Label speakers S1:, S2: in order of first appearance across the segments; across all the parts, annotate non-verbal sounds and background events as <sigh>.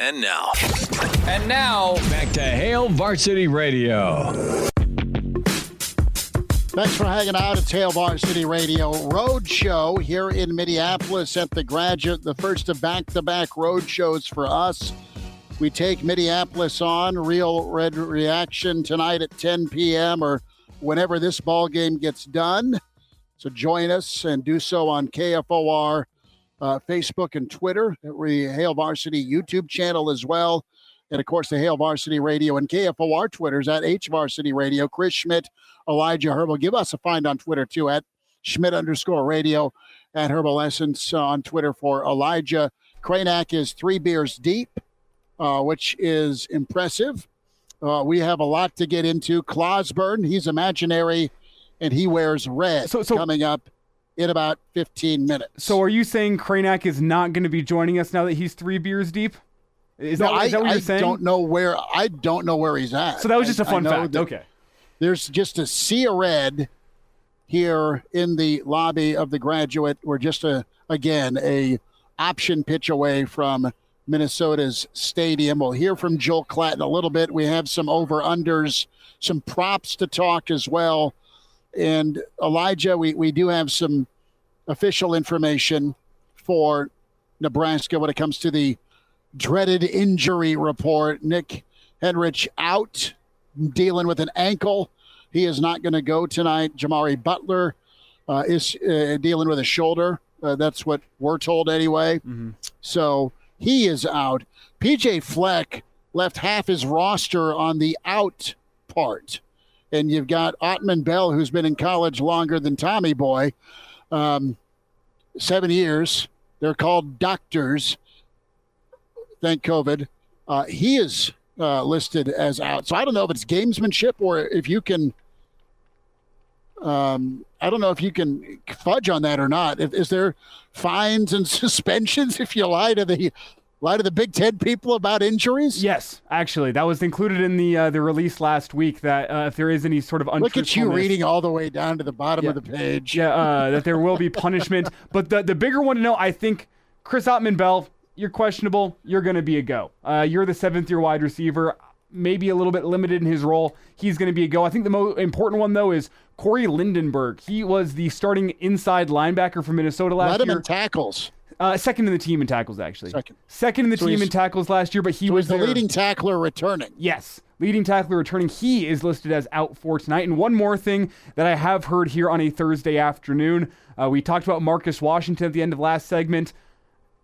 S1: And now.
S2: And now,
S3: back to Hail Varsity Radio.
S4: Thanks for hanging out. It's Hail Varsity Radio Road Show here in Minneapolis at the Graduate, the first of back to back road shows for us. We take Minneapolis on, Real Red Reaction tonight at 10 p.m. or whenever this ball game gets done. So join us and do so on KFOR uh, Facebook and Twitter, the Hail Varsity YouTube channel as well. And of course, the Hail Varsity Radio and KFOR Twitters at H Varsity Radio. Chris Schmidt, Elijah Herbel. Give us a find on Twitter too at Schmidt underscore radio at Herbal Essence on Twitter for Elijah. Kraynak is three beers deep, uh, which is impressive. Uh, we have a lot to get into. Clausburn, he's imaginary and he wears red so, so, coming up in about 15 minutes.
S5: So are you saying Kraynak is not going to be joining us now that he's three beers deep? Is,
S4: no,
S5: that,
S4: I,
S5: is that what
S4: I
S5: you're saying?
S4: I don't know where I don't know where he's at.
S5: So that was just
S4: a
S5: fun fact. Okay.
S4: There's just a sea of red here in the lobby of the graduate. We're just a again a option pitch away from Minnesota's stadium. We'll hear from Joel Klatt in a little bit. We have some over unders, some props to talk as well. And Elijah, we, we do have some official information for Nebraska when it comes to the dreaded injury report. Nick Henrich out, dealing with an ankle. He is not going to go tonight. Jamari Butler uh, is uh, dealing with a shoulder. Uh, that's what we're told anyway. Mm-hmm. So he is out. PJ Fleck left half his roster on the out part and you've got Autman Bell, who's been in college longer than Tommy Boy, um, seven years. They're called doctors. Thank COVID. Uh, he is uh, listed as out. So I don't know if it's gamesmanship or if you can. Um, I don't know if you can fudge on that or not. If, is there fines and <laughs> suspensions if you lie to the lie to the Big Ten people about injuries?
S5: Yes, actually, that was included in the uh, the release last week. That uh, if there is any sort of
S4: look at you reading all the way down to the bottom
S5: yeah.
S4: of the page.
S5: Yeah, uh, <laughs> that there will be punishment. but the the bigger one to know, I think, Chris Autman Bell, you're questionable. You're going to be a go. Uh, you're the seventh year wide receiver. Maybe a little bit limited in his role. He's going to be a go. I think the most important one though is Cody Lindenberg. He was the starting inside linebacker for Minnesota last
S4: Let
S5: year.
S4: Let him in tackles.
S5: Uh, second in the team in tackles, actually.
S4: Second.
S5: Second in the
S4: so
S5: team in tackles last year, but he
S4: so
S5: was
S4: the
S5: there.
S4: leading tackler returning.
S5: Yes, leading tackler returning. He is listed as out for tonight. And one more thing that I have heard here on a Thursday afternoon. Uh, we talked about Marcus Washington at the end of last segment.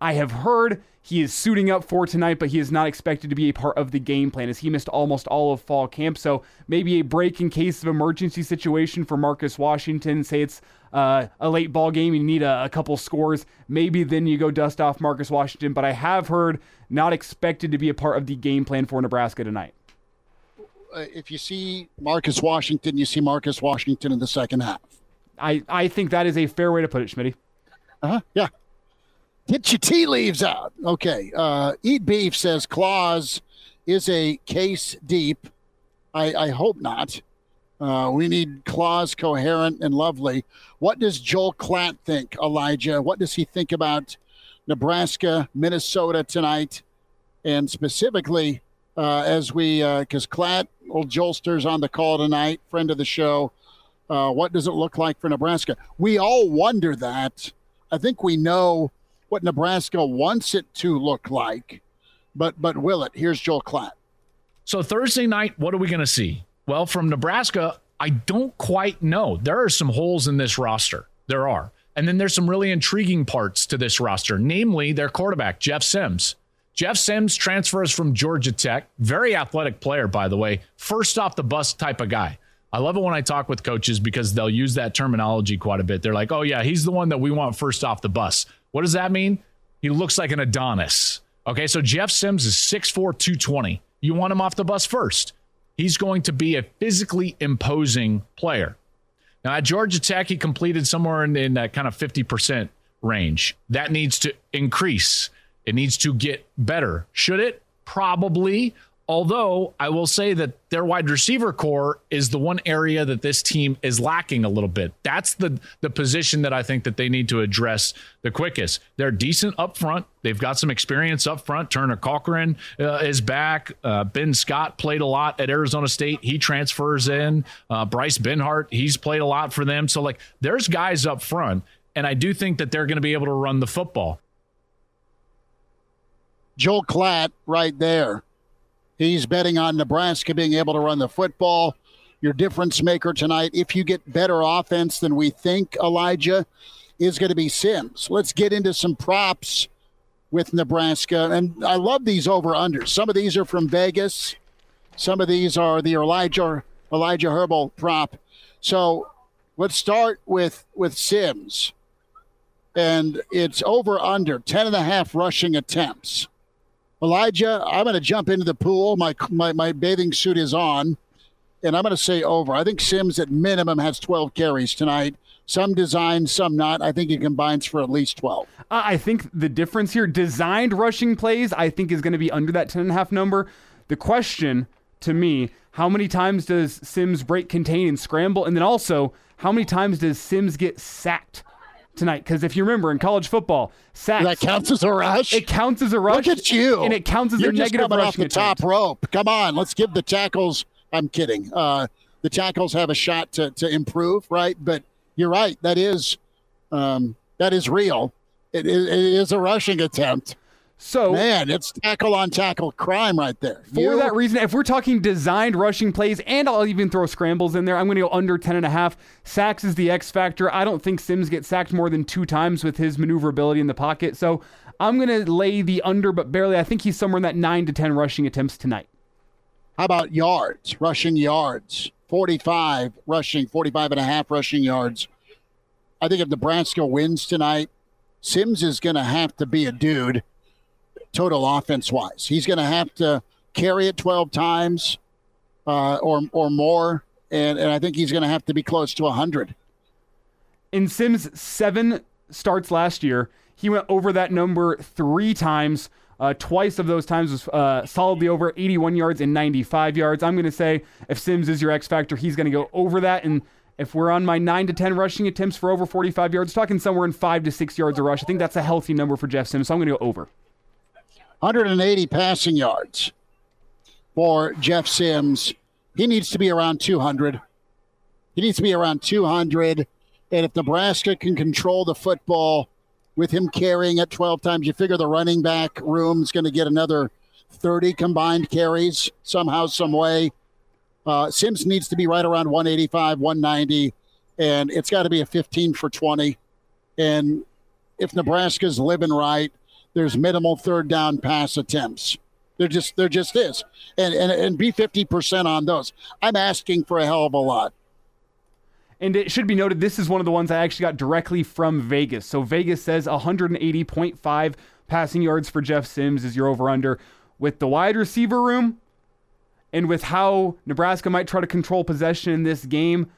S5: I have heard he is suiting up for tonight, but he is not expected to be a part of the game plan as he missed almost all of fall camp. So maybe a break in case of emergency situation for Marcus Washington. Say it's uh, a late ball game, you need a, a, couple scores. Maybe then you go dust off Marcus Washington. But I have heard not expected to be a part of the game plan for Nebraska tonight.
S4: Uh, if you see Marcus Washington, you see Marcus Washington in the second half.
S5: I, I think that is a fair way to put it, Schmidt.
S4: Uh huh. Yeah. Get your tea leaves out. Okay. Uh, Eat Beef says Claus is a case deep. I, I hope not. Uh, we need Claus coherent and lovely. What does Joel Klatt think, Elijah? What does he think about Nebraska, Minnesota tonight? And specifically, uh, as we, because uh, Klatt, old Jolster's on the call tonight, friend of the show. Uh, what does it look like for Nebraska? We all wonder that. I think we know what Nebraska wants it to look like, but but will it? Here's Joel Klatt.
S6: So Thursday night, what are we going to see? Well, from Nebraska, I don't quite know. There are some holes in this roster. There are. And then there's some really intriguing parts to this roster, namely their quarterback, Jeff Sims. Jeff Sims transfers from Georgia Tech. Very athletic player, by the way. First off the bus type of guy. I love it when I talk with coaches because they'll use that terminology quite a bit. They're like, oh, yeah, he's the one that we want first off the bus. What does that mean? He looks like an Adonis. Okay, so Jeff Sims is 6'4, 220. You want him off the bus first. He's going to be a physically imposing player. Now, at Georgia Tech, he completed somewhere in, in that kind of 50% range. That needs to increase. It needs to get better. Should it? Probably. Although I will say that their wide receiver core is the one area that this team is lacking a little bit. That's the the position that I think that they need to address the quickest. They're decent up front. They've got some experience up front. Turner Corcoran uh, is back. Uh, ben Scott played a lot at Arizona State. He transfers in. Uh, Bryce Benhart, he's played a lot for them. So like, there's guys up front, and I do think that they're going to be able to run the football.
S4: Joel Klatt right there. He's betting on Nebraska being able to run the football. Your difference maker tonight, if you get better offense than we think, Elijah, is going to be Sims. Let's get into some props with Nebraska. And I love these over unders. Some of these are from Vegas. Some of these are the Elijah Elijah Herbel prop. So let's start with with Sims. And it's over under 10 and a half rushing attempts. Elijah, I'm going to jump into the pool. My, my, my bathing suit is on, and I'm going to say over. I think Sims at minimum has 12 carries tonight. Some designed, some not. I think he combines for at least 12.
S5: I think the difference here, designed rushing plays, I think is going to be under that 10.5 number. The question to me, how many times does Sims break, contain, and scramble? And then also, how many times does Sims get sacked? Tonight because if you remember in college football, sacks
S4: that counts as a rush.
S5: It counts as a rush.
S4: Look at you,
S5: and it counts as
S4: You're
S5: a
S4: just
S5: negative
S4: coming off the
S5: attempt.
S4: top rope. Come on, let's give the tackles. I'm kidding. Uh, the tackles have a shot to to improve, right? But you're right. That is um, that is real. It, it, it is a rushing attempt.
S5: So
S4: man, it's tackle on tackle crime right there.
S5: For you, that reason, if we're talking designed rushing plays, and I'll even throw scrambles in there, I'm going to go under 10 and a half. Sacks is the X factor. I don't think Sims gets sacked more than two times with his maneuverability in the pocket. So I'm going to lay the under, but barely. I think he's somewhere in that nine to 10 rushing attempts tonight.
S4: How about yards, rushing yards? 45 rushing, 45 and a half rushing yards. I think if Nebraska wins tonight, Sims is going to have to be a dude total offense wise. He's going to have to carry it 12 times uh, or, or more. And, and I think he's going to have to be close to 100.
S5: In Sims' seven starts last year, he went over that number three times. Uh, twice of those times was uh, solidly over 81 yards and 95 yards. I'm going to say if Sims is your X factor, he's going to go over that. And if we're on my 9 to 10 rushing attempts for over 45 yards, talking somewhere in 5 to 6 yards a rush, I think that's a healthy number for Jeff Sims. So I'm going to go over.
S4: 180 passing yards for Jeff Sims. He needs to be around 200. He needs to be around 200. And if Nebraska can control the football with him carrying it 12 times, you figure the running back room is going to get another 30 combined carries somehow, some way. Uh, Sims needs to be right around 185, 190, and it's got to be a 15 for 20. And if Nebraska's living right, there's minimal third down pass attempts. There just there just is, and and and be fifty percent on those. I'm asking for a hell of a lot.
S5: And it should be noted, this is one of the ones I actually got directly from Vegas. So Vegas says 180.5 passing yards for Jeff Sims is your over under. With the wide receiver room and with how Nebraska might try to control possession in this game,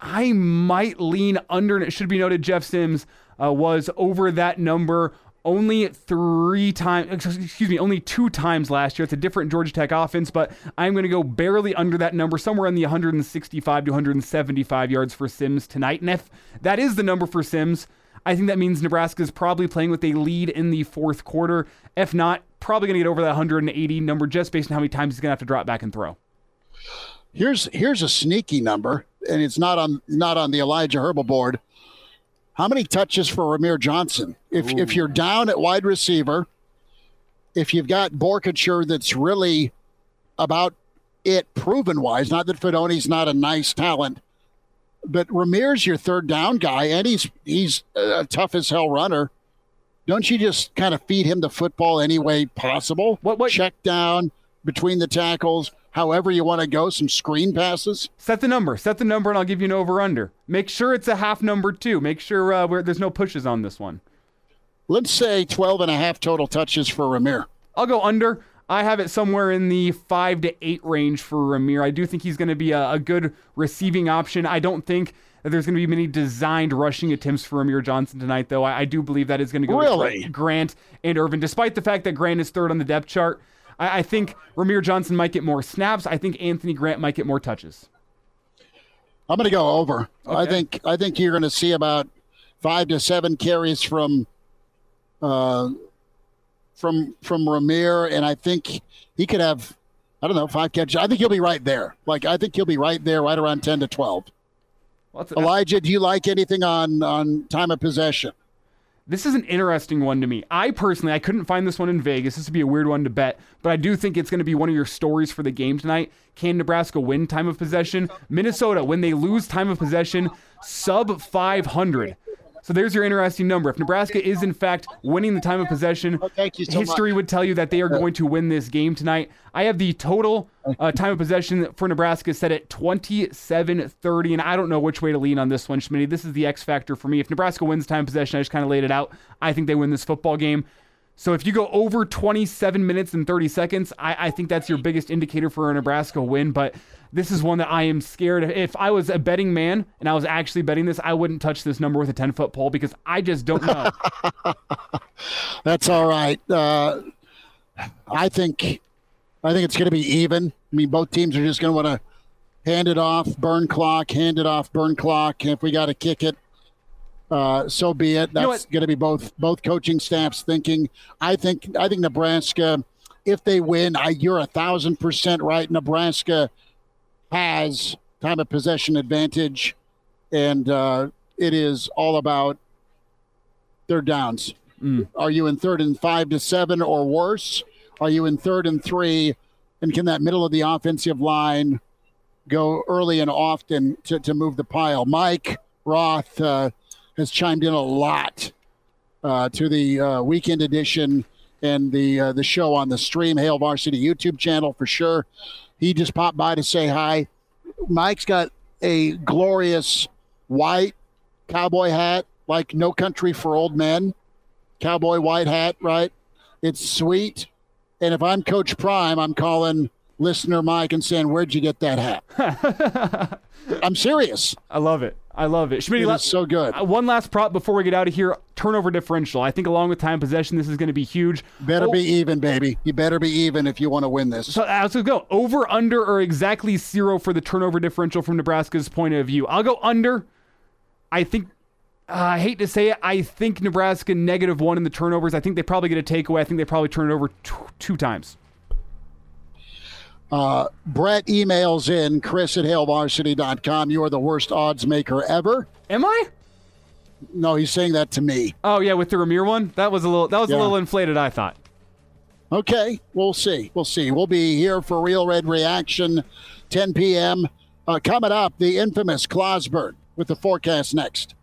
S5: I might lean under. And it should be noted, Jeff Sims uh, was over that number only three times, excuse me, only two times last year. It's a different Georgia Tech offense, but I'm going to go barely under that number, somewhere in the 165 to 175 yards for Sims tonight. And if that is the number for Sims, I think that means Nebraska is probably playing with a lead in the fourth quarter. If not, probably going to get over that 180 number just based on how many times he's going to have to drop back and throw.
S4: Here's here's a sneaky number, and it's not on not on the Elijah Herbel board. How many touches for Rahmir Johnson? If Ooh. if you're down at wide receiver, if you've got Boerkircher that's really about it proven wise, not that Fidone's not a nice talent, but Rahmir's your third down guy, and he's he's a tough as hell runner. Don't you just kind of feed him the football any way possible?
S5: What, what?
S4: Check down between the tackles, however you want to go, some screen passes.
S5: Set the number. Set the number, and I'll give you an over under. Make sure it's a half number, too. Make sure uh, there's no pushes on this one.
S4: Let's say 12 and a half total touches for Rahmir.
S5: I'll go under. I have it somewhere in the five to eight range for Rahmir. I do think he's going to be a, a, good receiving option. I don't think that there's going to be many designed rushing attempts for Rahmir Johnson tonight, though. I, I do believe that is going to go
S4: really?
S5: to Grant and Ervin, despite the fact that Grant is third on the depth chart. I, I think Rahmir Johnson might get more snaps. I think Anthony Grant might get more touches.
S4: I'm going to go over.
S5: Okay.
S4: I think I think you're going to see about five to seven carries from uh, from from Rahmir, and I think he could have I don't know five catches. I think he'll be right there. Like I think he'll be right there, right around ten to twelve.
S5: Well,
S4: Elijah, do you like anything on on time of possession?
S5: This is an interesting one to me. I personally, I couldn't find this one in Vegas. This would be a weird one to bet, but I do think it's going to be one of your stories for the game tonight. Can Nebraska win time of possession? Minnesota, when they lose time of possession, sub 500. So there's your interesting number. If Nebraska is in fact winning the time of possession,
S4: Oh, so
S5: history
S4: much.
S5: would tell you that they are going to win this game tonight. I have the total uh, time of possession for Nebraska set at 27-30, and I don't know which way to lean on this one, Schmitty. This is the X factor for me. If Nebraska wins time of possession, I just kind of laid it out. I think they win this football game. So if you go over 27 minutes and 30 seconds, I, I think that's your biggest indicator for a Nebraska win. But this is one that I am scared. Of. If I was a betting man and I was actually betting this, I wouldn't touch this number with a 10 foot pole because I just don't know. <laughs> <laughs>
S4: That's all right. Uh, I think I think it's going to be even. I mean, both teams are just going to want to hand it off, burn clock, hand it off, burn clock. And If we got to kick it, uh, so be it.
S5: know
S4: That's
S5: what?
S4: going to be both both coaching staffs thinking. I think I think Nebraska, if they win, I, you're a thousand percent right. Nebraska has time of possession advantage, and uh, it is all about their downs. Are you in third and five to seven or worse? Are you in third and three? And can that middle of the offensive line go early and often to, to move the pile? Mike Roth uh, has chimed in a lot uh, to the uh, weekend edition and the uh, the show on the Stream Hail Varsity YouTube channel for sure. He just popped by to say hi. Mike's got a glorious white cowboy hat, like No Country for Old Men cowboy white hat, right? It's sweet. And if I'm Coach Prime, I'm calling listener Mike and saying, Where'd you get that hat? <laughs> I'm serious.
S5: I love it. I love it. Schmitty,
S4: It
S5: la-
S4: so good.
S5: uh, one last prop before we get out of here turnover differential. I think along with time possession, this is going to be huge.
S4: Better
S5: Oh,
S4: be even, baby. You better be even if you want to win this.
S5: So uh, let's go over, under, or exactly zero for the turnover differential from Nebraska's point of view. I'll go under. I think. Uh, I hate to say it. I think Nebraska negative one in the turnovers. I think they probably get a takeaway. I think they probably turn it over two, two times.
S4: Brett emails in Chris at hailvarsity.com. You are the worst odds maker ever.
S5: Am I?
S4: No, he's saying that to me.
S5: Oh yeah, with the Rahmir one, that was a little that was
S4: Yeah.
S5: a little inflated. I thought.
S4: Okay, we'll see. We'll see. We'll be here for Real Red Reaction, 10 p.m. Uh, coming up, the infamous Clausberg with the forecast next.